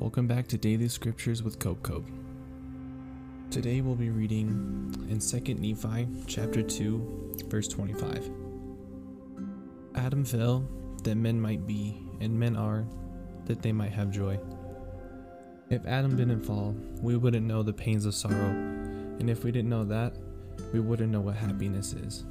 Welcome back to Daily Scriptures with Cope Cope. Today we'll be reading in 2nd Nephi chapter 2 verse 25. Adam fell that men might be and men are that they might have joy. If Adam didn't fall, we wouldn't know the pains of sorrow, and if we didn't know that, we wouldn't know what happiness is.